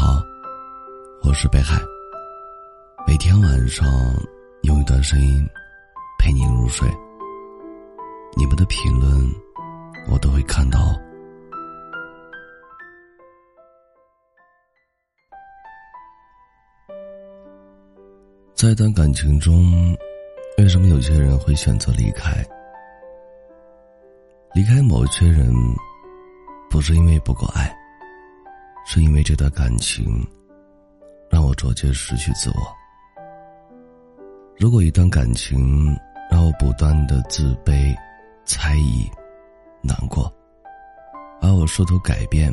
好，我是北海。每天晚上用一段声音陪你入睡。你们的评论我都会看到。在一段感情中，为什么有些人会选择离开？离开某些人，不是因为不够爱。是因为这段感情，让我逐渐失去自我。如果一段感情让我不断的自卑、猜疑、难过，而我试图改变，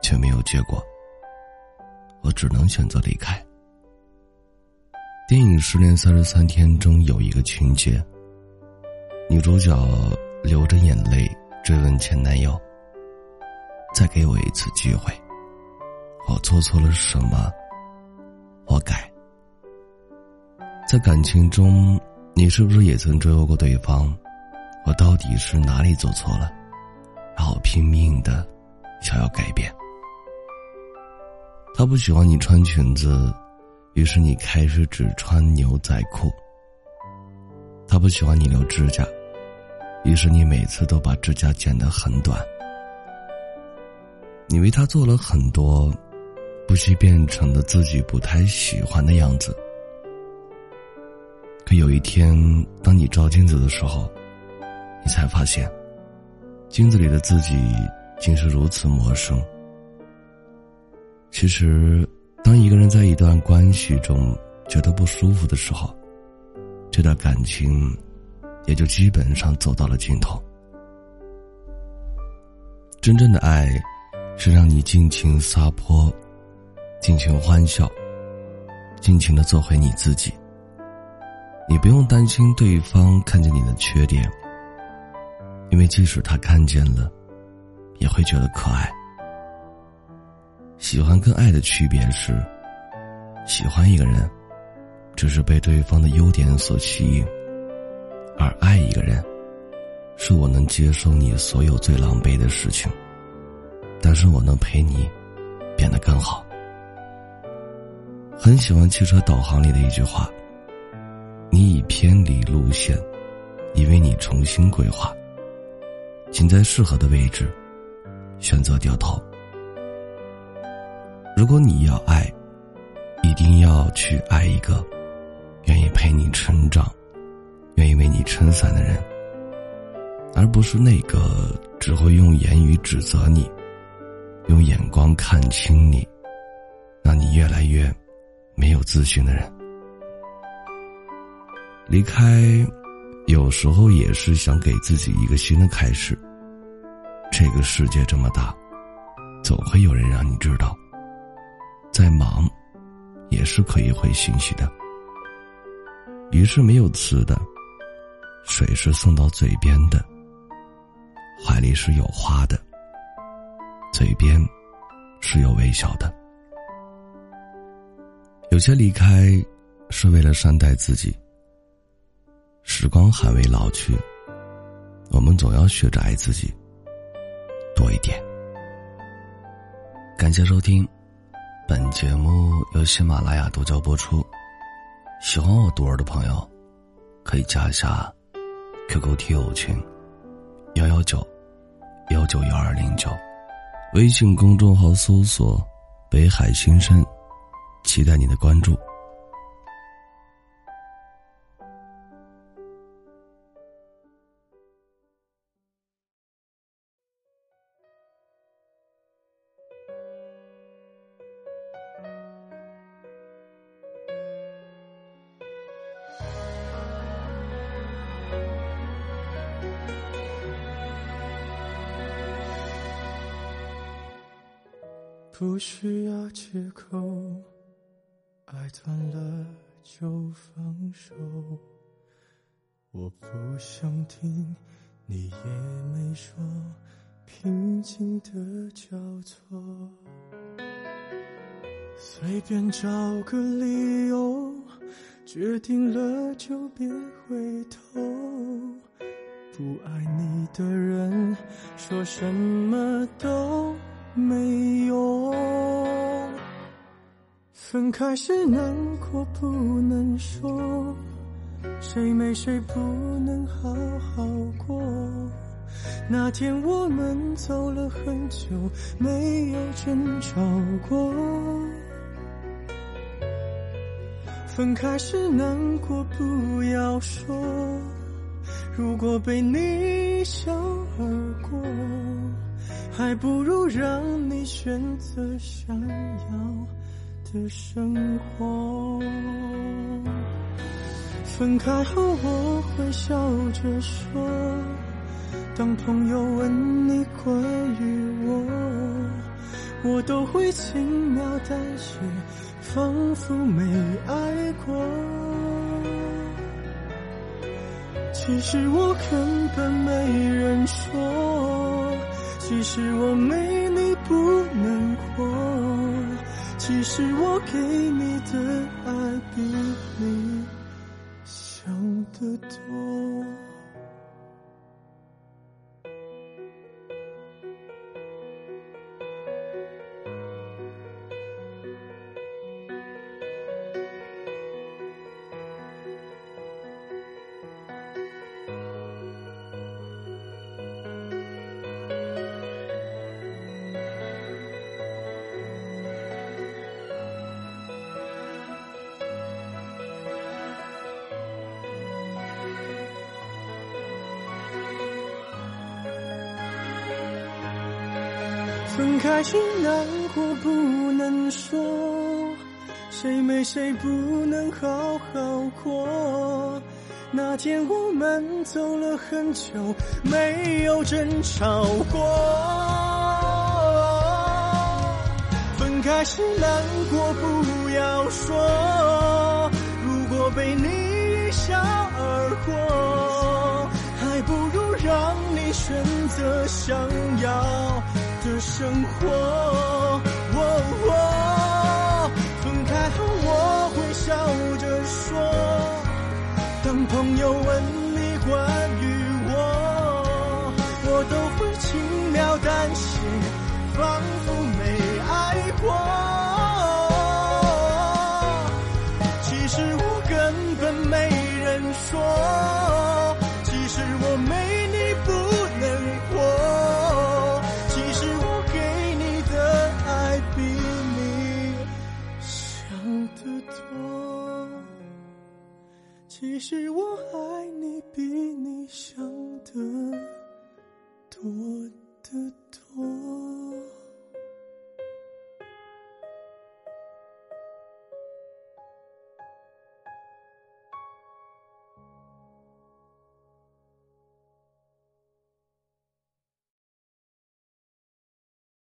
却没有结果，我只能选择离开。电影《失恋三十三天》中有一个情节，女主角流着眼泪追问前男友：“再给我一次机会。”做错了什么？我改。在感情中，你是不是也曾追问过对方？我到底是哪里做错了？然后拼命的想要改变。他不喜欢你穿裙子，于是你开始只穿牛仔裤。他不喜欢你留指甲，于是你每次都把指甲剪得很短。你为他做了很多。不惜变成了自己不太喜欢的样子。可有一天，当你照镜子的时候，你才发现，镜子里的自己竟是如此陌生。其实，当一个人在一段关系中觉得不舒服的时候，这段感情也就基本上走到了尽头。真正的爱，是让你尽情撒泼。尽情欢笑，尽情的做回你自己。你不用担心对方看见你的缺点，因为即使他看见了，也会觉得可爱。喜欢跟爱的区别是，喜欢一个人，只是被对方的优点所吸引；而爱一个人，是我能接受你所有最狼狈的事情，但是我能陪你变得更好。很喜欢汽车导航里的一句话：“你已偏离路线，已为你重新规划，请在适合的位置选择掉头。如果你要爱，一定要去爱一个愿意陪你成长、愿意为你撑伞的人，而不是那个只会用言语指责你、用眼光看清你，让你越来越……”没有自信的人，离开，有时候也是想给自己一个新的开始。这个世界这么大，总会有人让你知道，再忙，也是可以回信息的。鱼是没有词的，水是送到嘴边的，怀里是有花的，嘴边是有微笑的。有些离开，是为了善待自己。时光还未老去，我们总要学着爱自己多一点。感谢收听，本节目由喜马拉雅独家播出。喜欢我独儿的朋友，可以加一下 QQ 听友群幺幺九幺九幺二零九，微信公众号搜索“北海新生”。期待你的关注。不需要借口。爱断了就放手，我不想听，你也没说，平静的交错，随便找个理由，决定了就别回头。不爱你的人，说什么都没用。分开时难过不能说，谁没谁不能好好过。那天我们走了很久，没有争吵过。分开时难过，不要说。如果被你一笑而过，还不如让你选择想要的生活。分开后我会笑着说，当朋友问你关于我，我都会轻描淡写。仿佛没爱过，其实我根本没人说，其实我没你不能活，其实我给你的爱比你想的多。分开时难过不能说，谁没谁不能好好过。那天我们走了很久，没有争吵过。分开时难过不要说，如果被你一笑而过，还不如让你选择想要。生活。